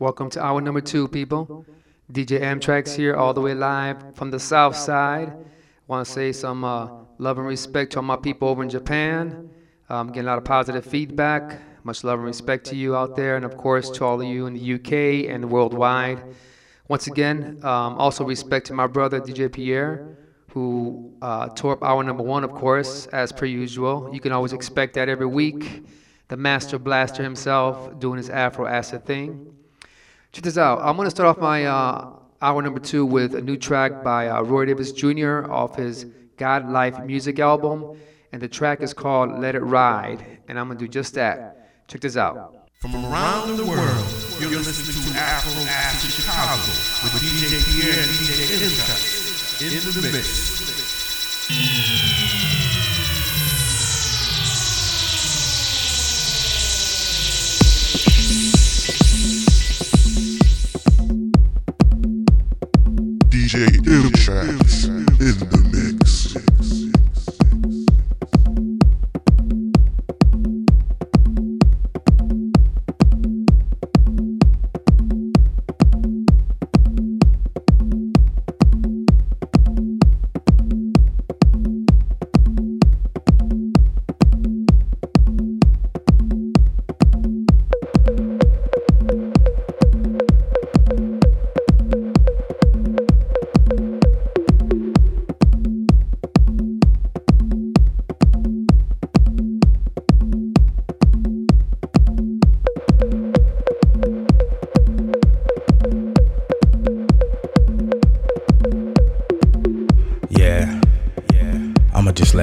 Welcome to hour number two, people. DJ M-TRAXXX here, all the way live from the south side. Want to say some uh, love and respect to all my people over in Japan. Um, getting a lot of positive feedback. Much love and respect to you out there, and of course to all of you in the UK and worldwide. Once again, um, also respect to my brother DJ Pierre, who uh, tore up hour number one, of course, as per usual. You can always expect that every week. The master blaster himself doing his Afro acid thing. Check this out. I'm going to start off my uh, hour number two with a new track by uh, Roy Davis Jr. off his God Life music album. And the track is called Let It Ride. And I'm going to do just that. Check this out. From around the world, you're listening to Afro Acid Chicago with DJ Pierre and DJ Imka in the mix. DJ M-TRAXXX in the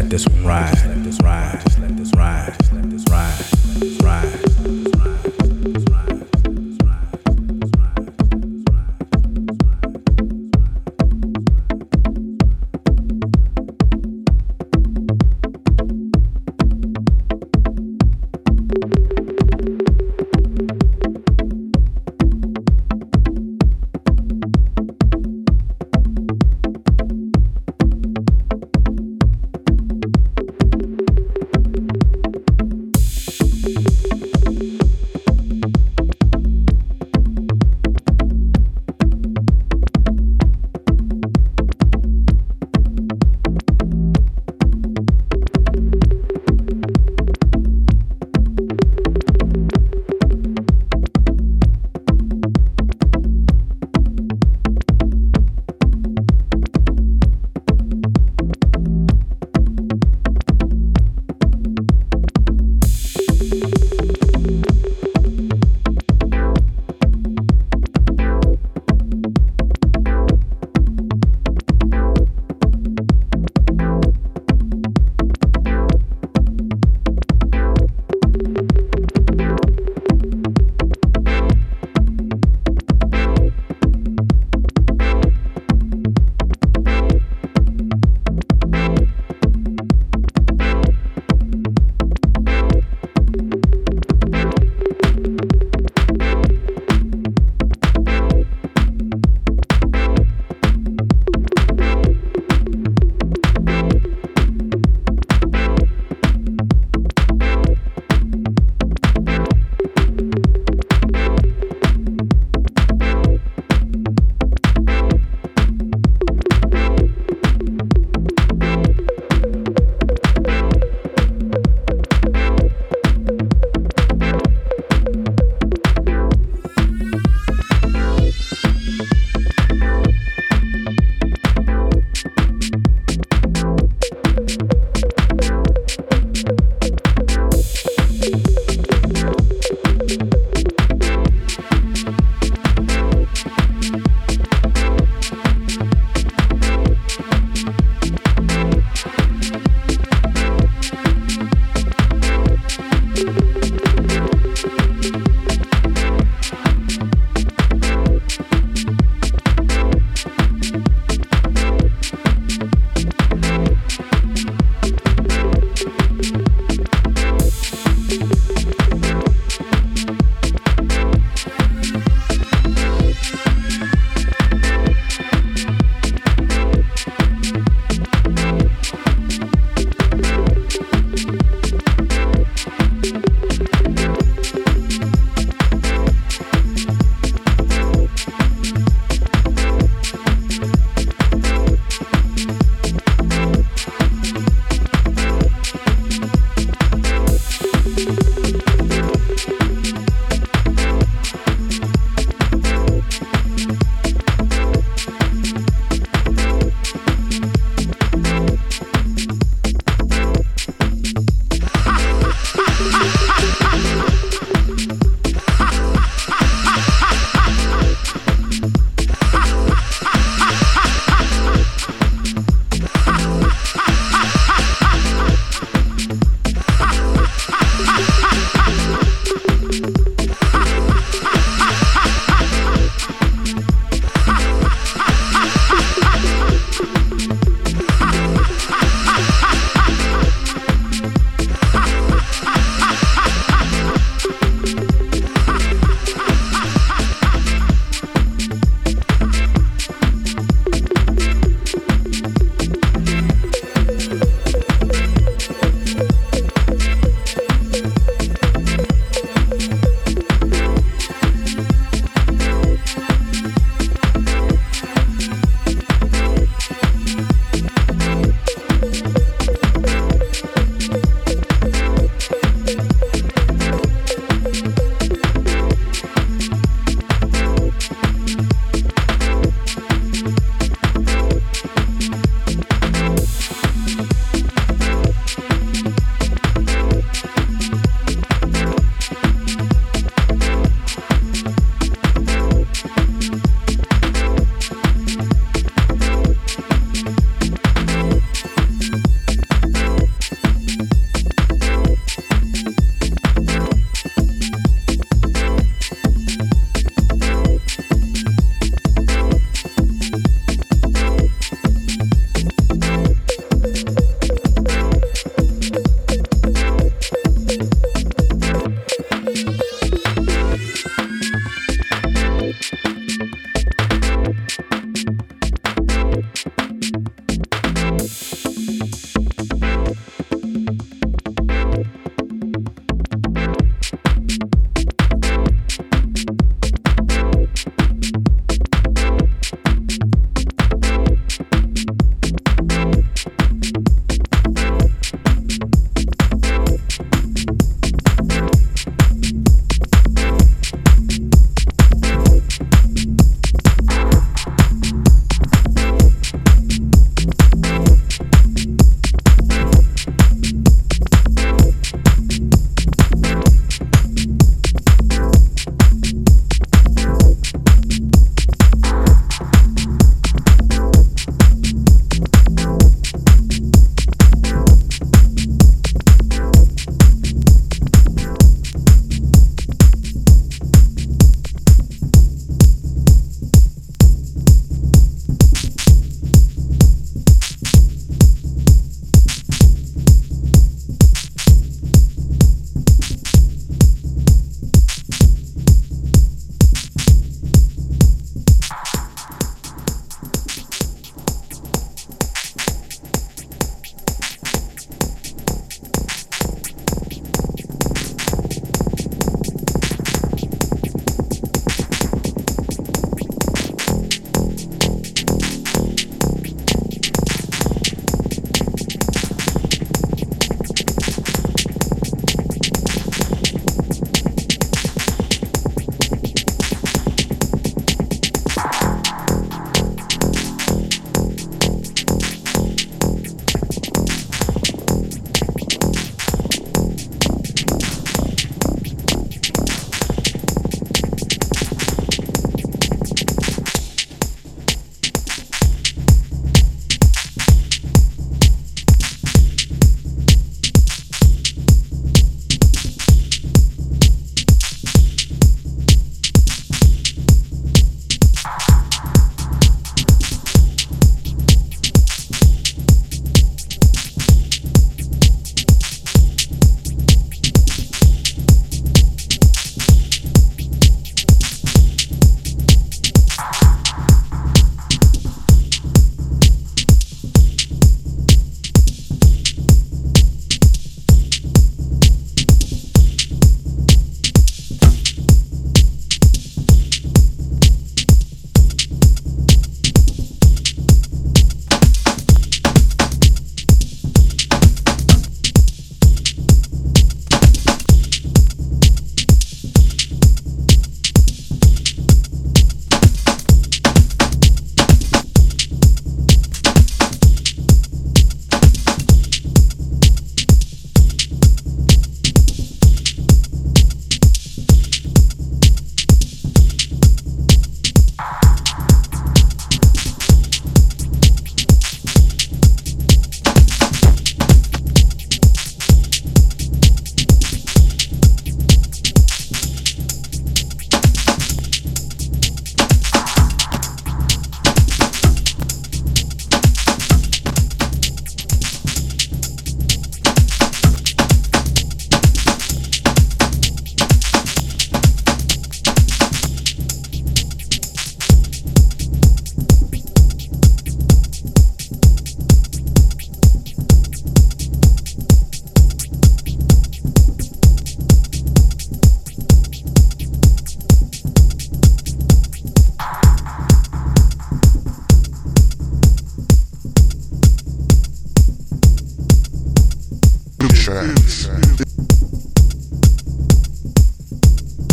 let this ride. Let this ride. Just let this ride. Just let this ride.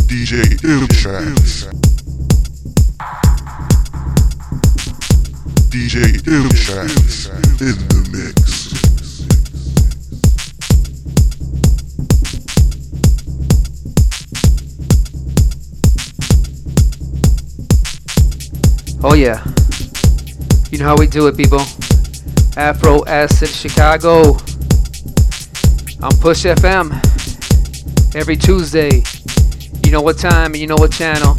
DJ M-TRAXXX DJ M-TRAXXX in the mix Oh yeah. You know how we do it people. Afro Acid Chicago. On Push FM. Every Tuesday. You know what time and you know what channel.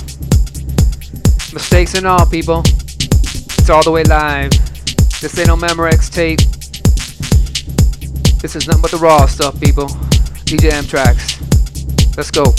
Mistakes and all, people. It's all the way live. This ain't no Memorex tape. This is nothing but the raw stuff, people. DJ tracks. Let's go.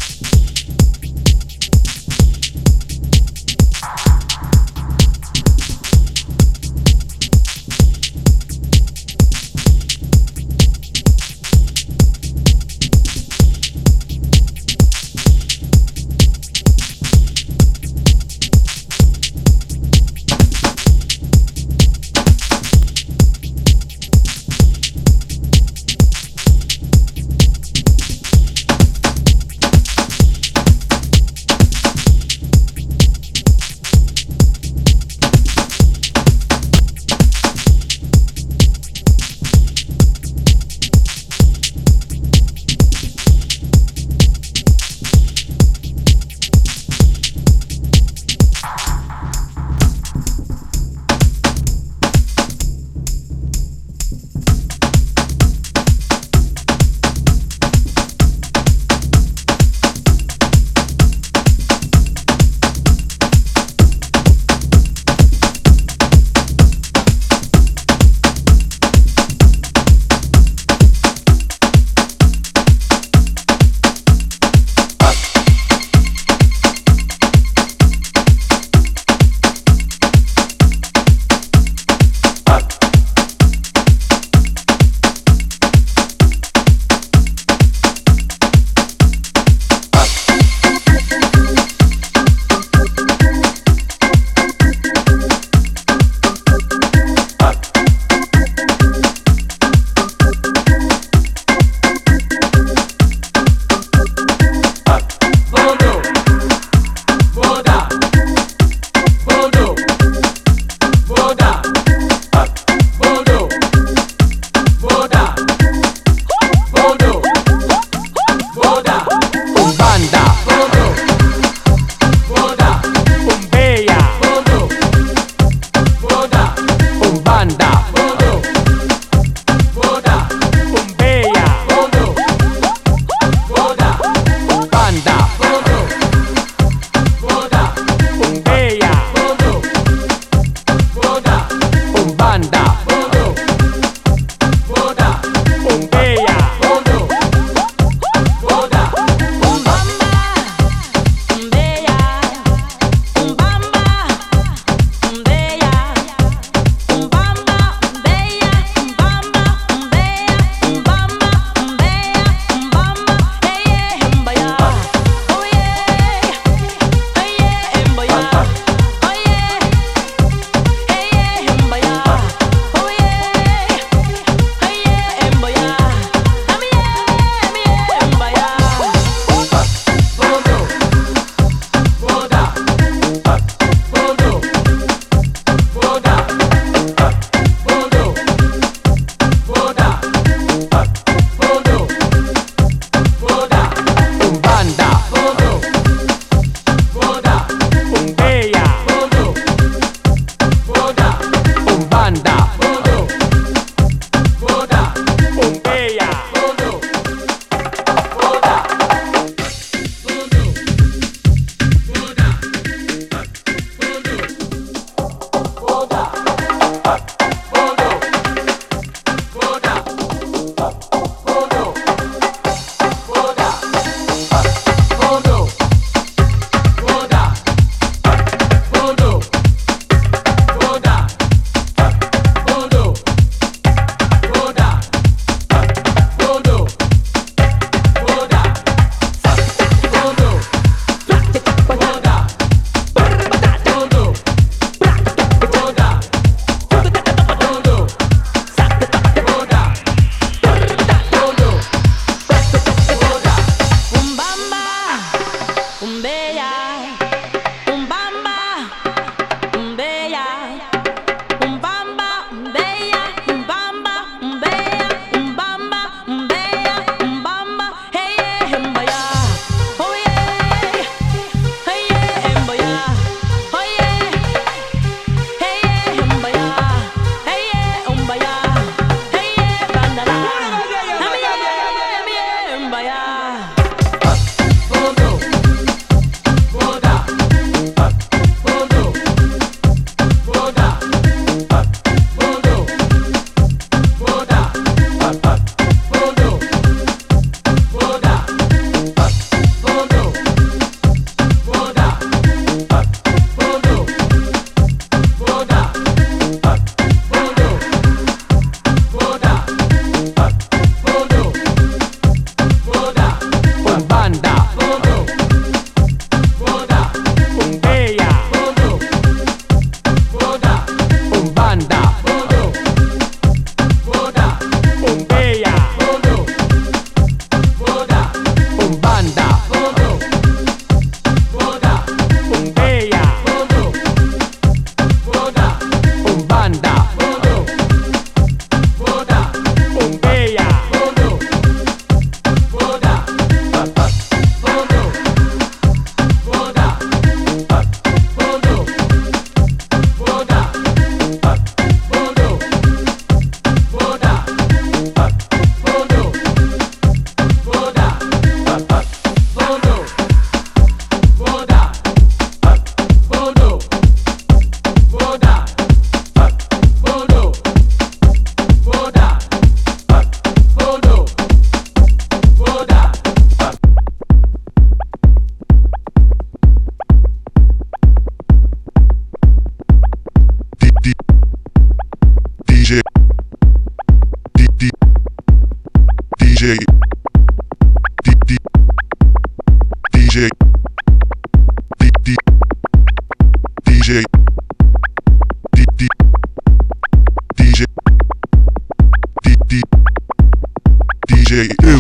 DJ M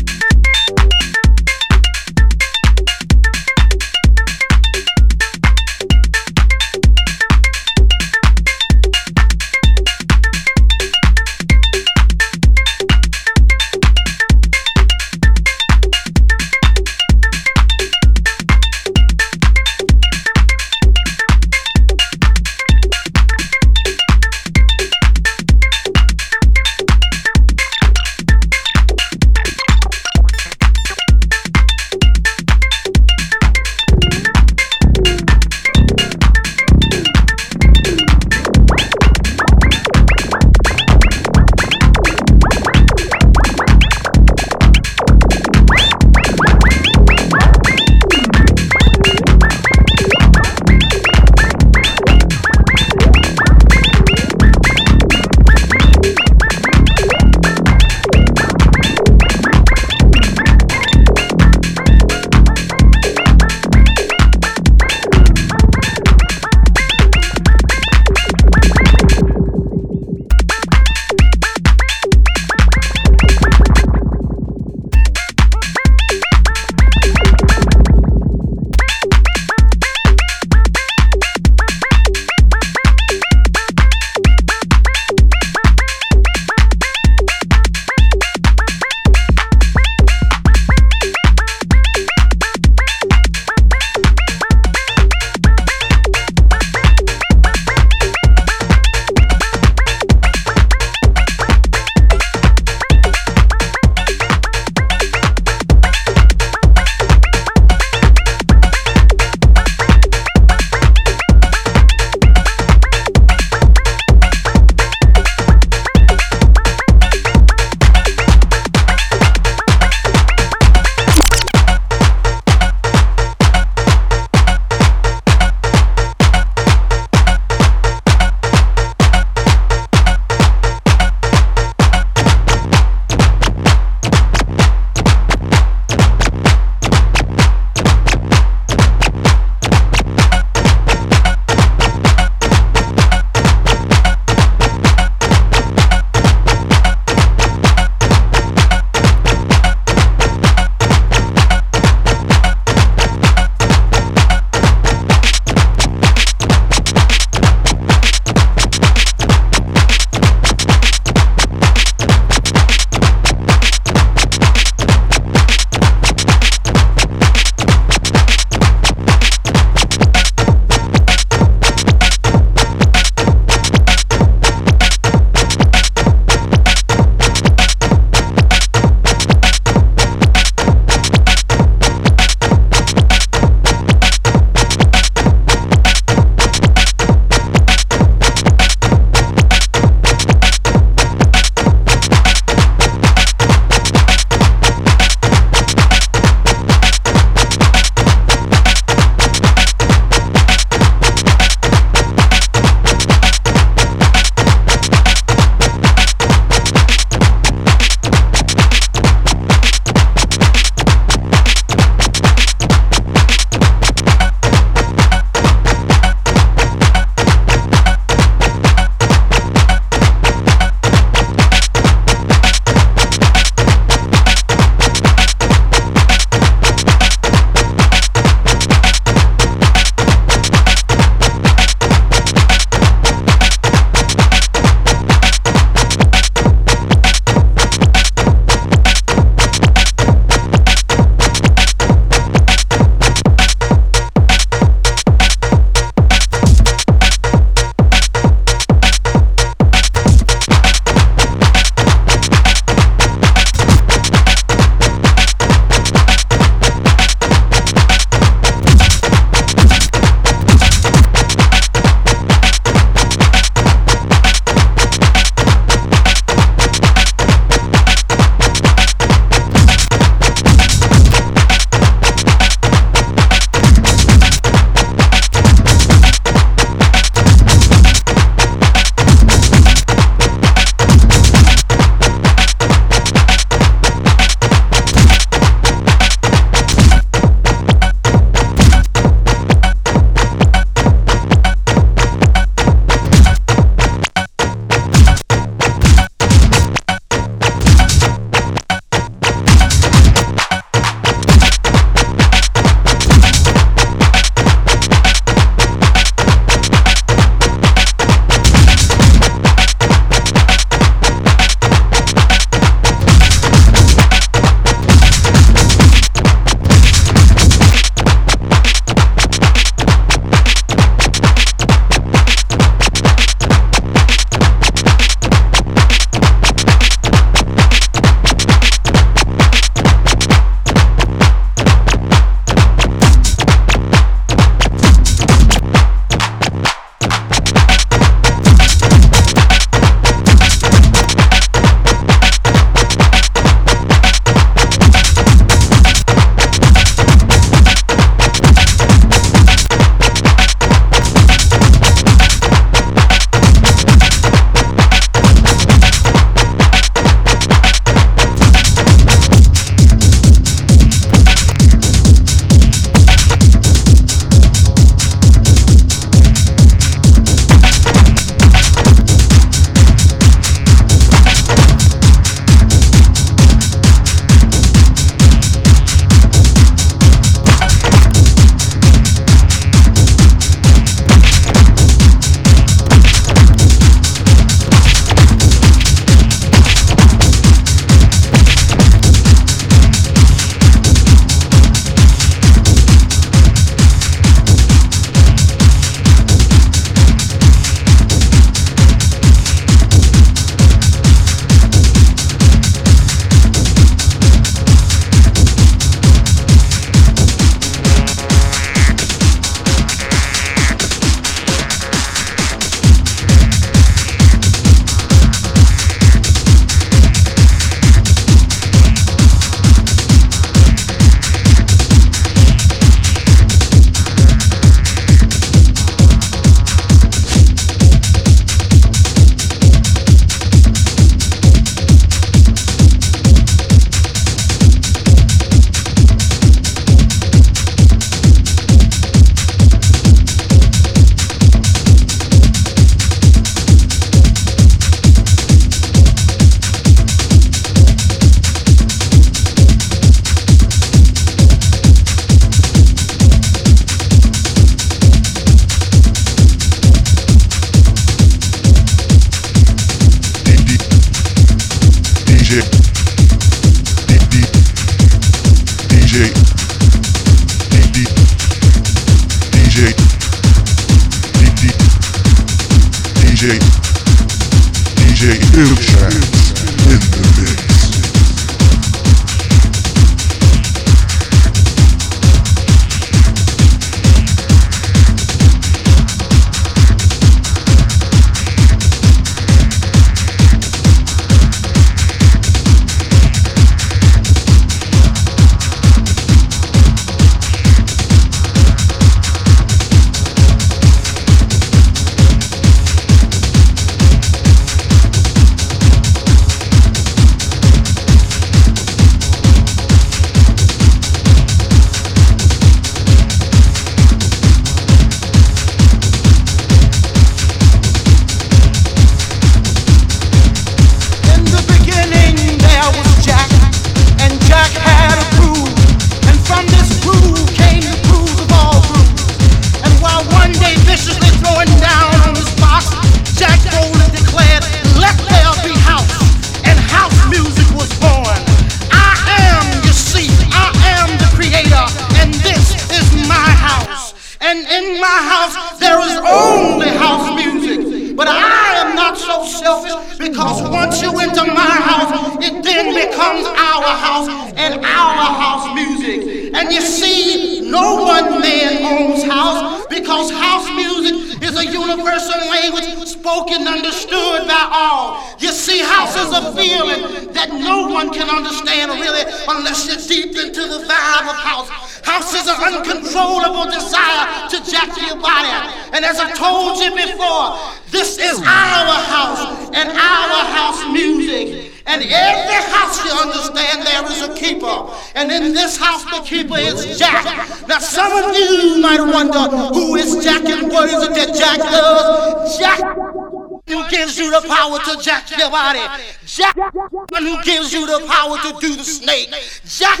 not so selfish because once you enter my house, it then becomes our house and our house music. And you see, no one man owns house because house music is a universal language spoken, understood by all. You see, house is a feeling that no one can understand really unless you're deep into the vibe of house. House is an uncontrollable desire to jack your body. And as I told you before, this is our house and our house music. And in every house you understand there is a keeper. And in this house the keeper is Jack. Now some of you might wonder who is Jack and what is it that Jack does? Jack who gives you the power to jack your body. Jack one who gives you the power to do the snake. Jack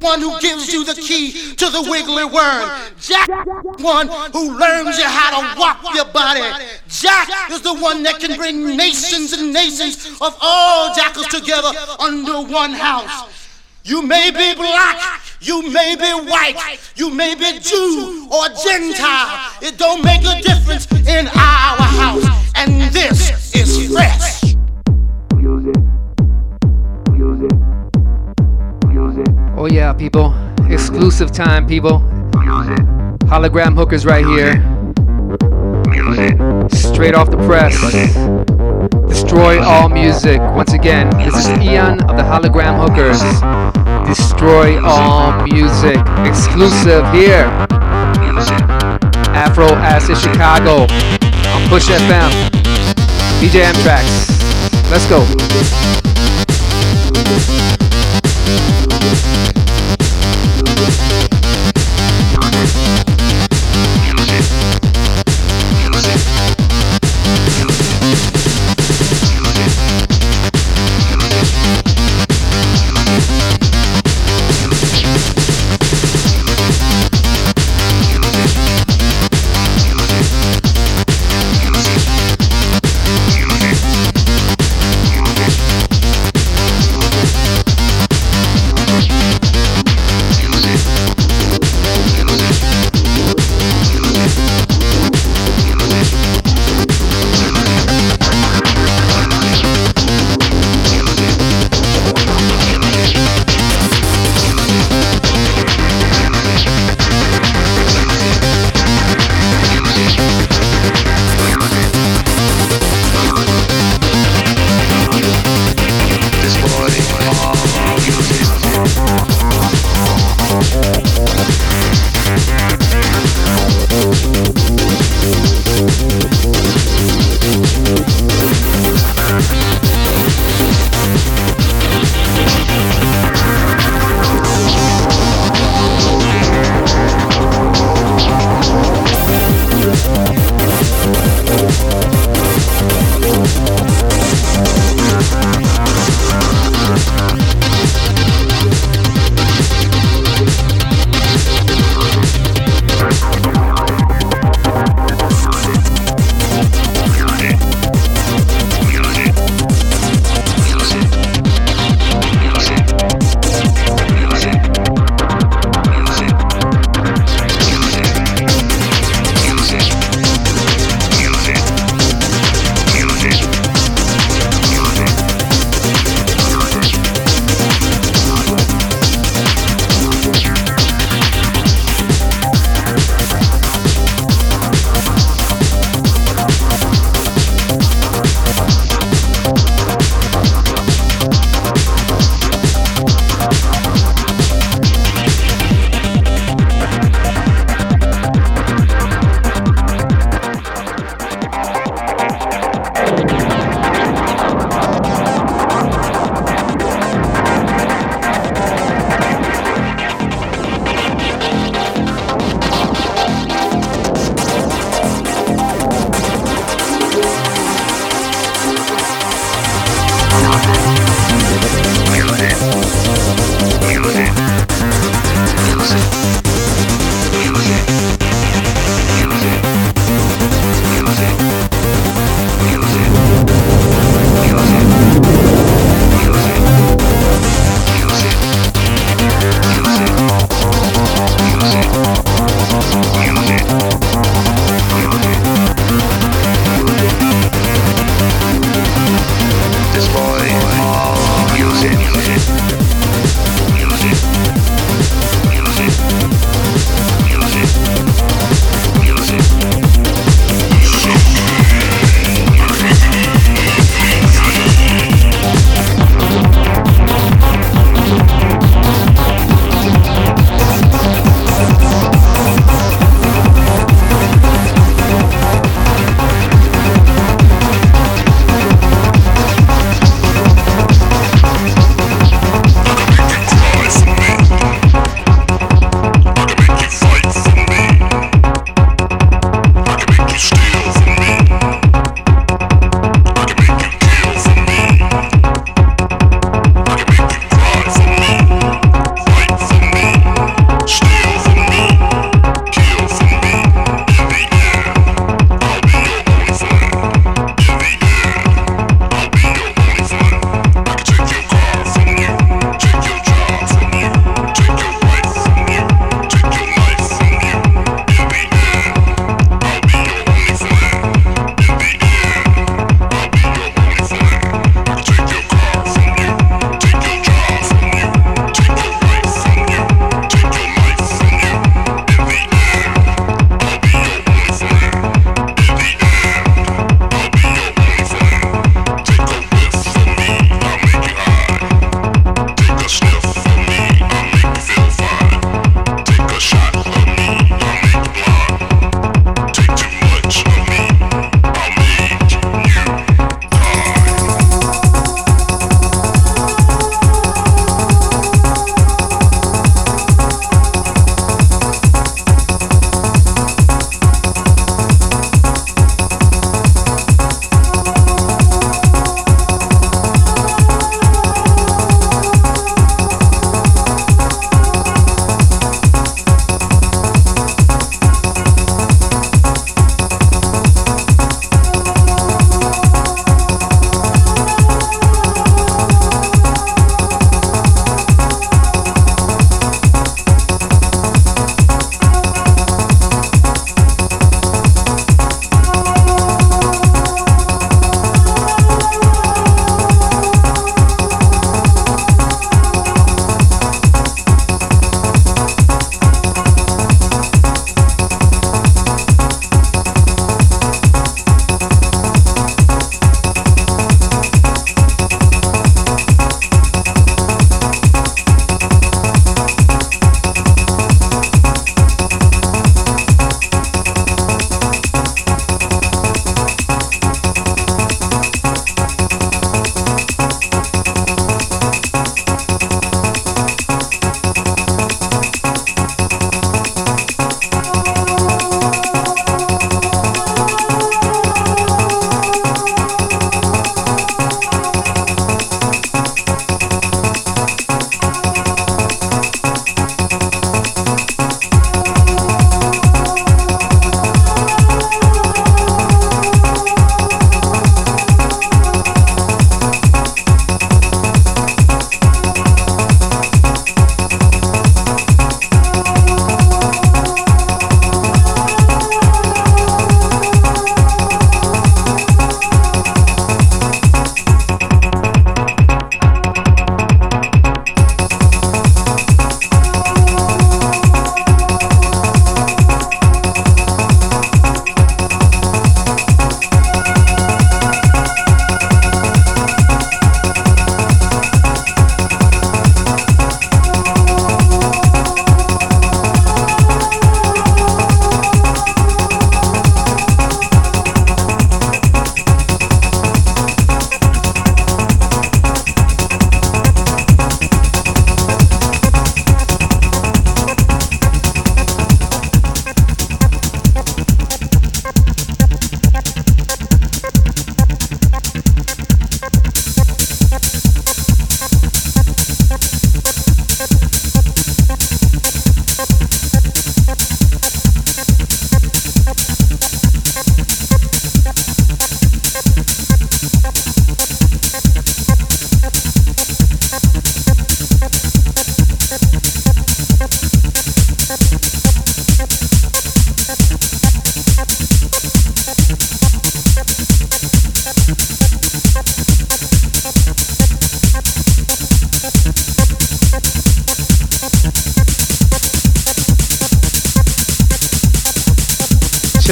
one who gives you the key to the wiggly worm. Jack one who learns you how to walk your body. Jack is the one that can bring nations and nations of all jackals together under one house. You may be black, you may be white, you may be Jew or Gentile. It don't make a difference in our house. And this is fresh. Oh yeah, people. Exclusive time, people. Hologram hookers right here. Straight off the press. Destroy all music. Once again, this is Ian of the Hologram Hookers. Destroy all music. Exclusive here. Afro Acid Chicago. On Push FM. DJ Tracks. Let's go.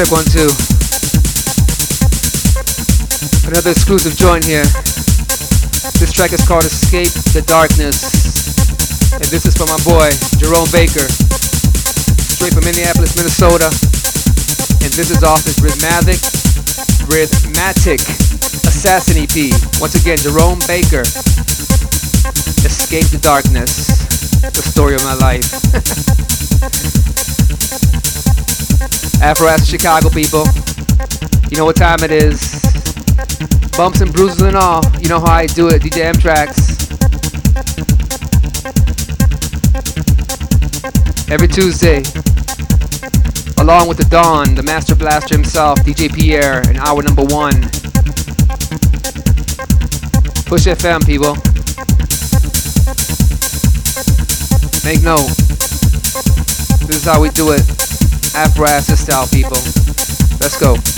One, two. Another exclusive joint here. This track is called Escape the Darkness. And this is for my boy, Jerome Baker. Straight from Minneapolis, Minnesota. And this is off his Rhythmatic, Rhythmatic Assassin EP. Once again, Jerome Baker. Escape the Darkness. The story of my life. Afro Acid Chicago people. You know what time it is. Bumps and bruises and all. You know how I do it, DJ M-TRAXXX. Every Tuesday. Along with the Don, the Master Blaster himself, DJ Pierre, in hour number one. Push FM, people. Make note. This is how we do it. Afro Acid style, people. Let's go.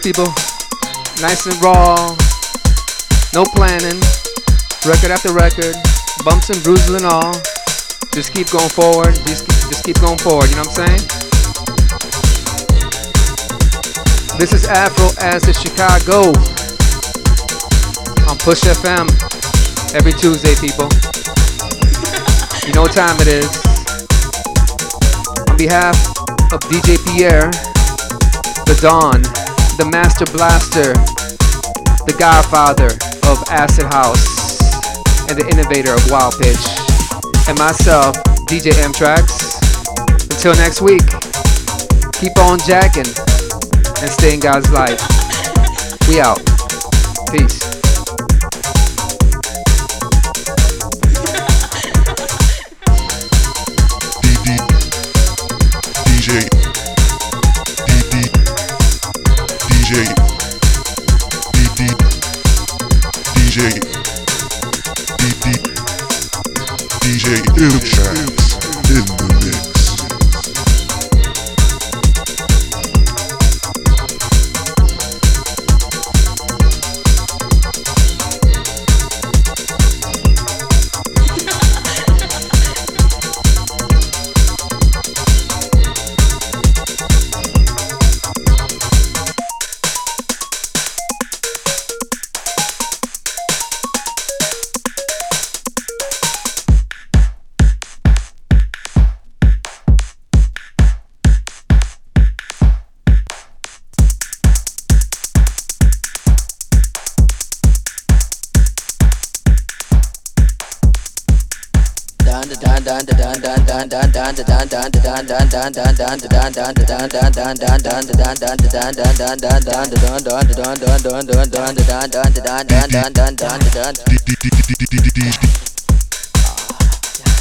people. Nice and raw. No planning. Record after record. Bumps and bruises and all. Just keep going forward. Just keep, just keep going forward. You know what I'm saying? This is Afro as Acid Chicago on Push FM every Tuesday, people. You know what time it is. On behalf of DJ Pierre, the Don, the Master Blaster, the Godfather of Acid House, and the innovator of Wild Pitch, and myself, DJ M-TRAXXX. Until next week, keep on jacking and stay in God's light. We out. Peace. DJ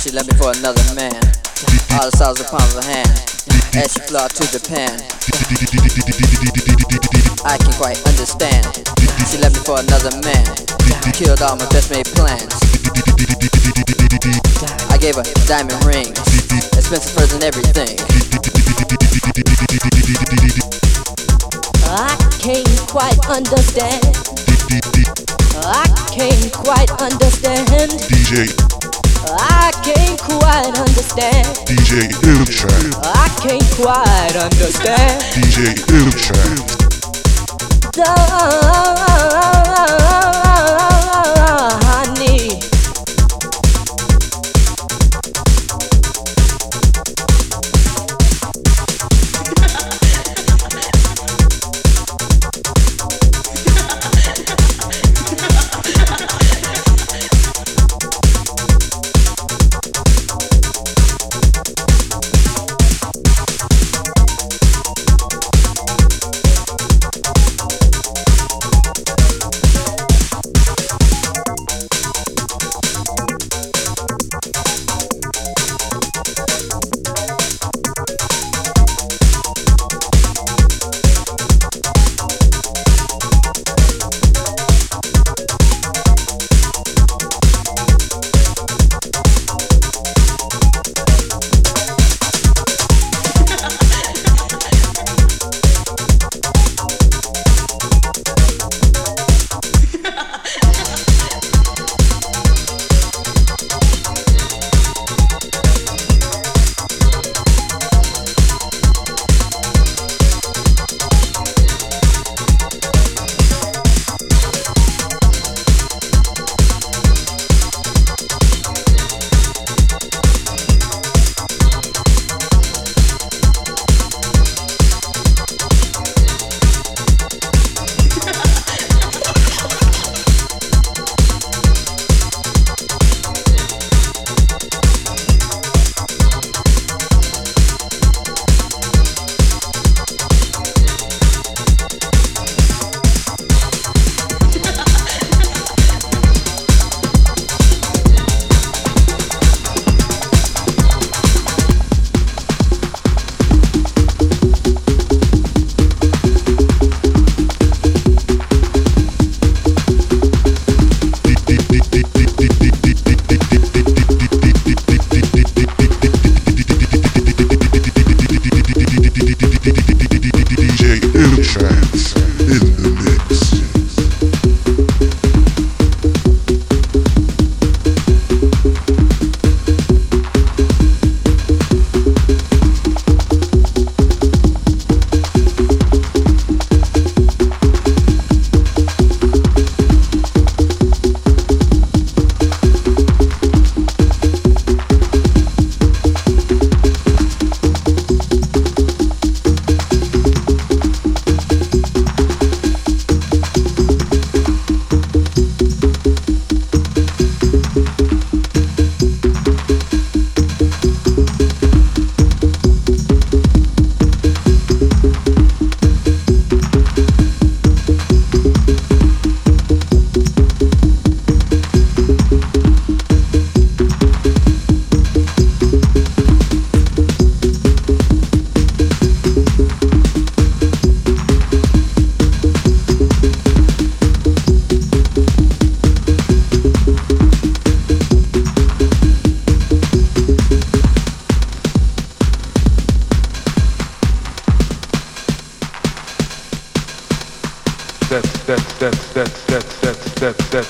She left me for another man. All the stars upon her hand. As she flew to Japan. I can quite understand. She left me for another man. Killed all my best made plans. I gave her diamond rings, expensive furs and everything. I can't quite understand. I can't quite understand. DJ I can't quite understand. DJ M-TRAXXX I can't quite understand. DJ M-TRAXXX Honey.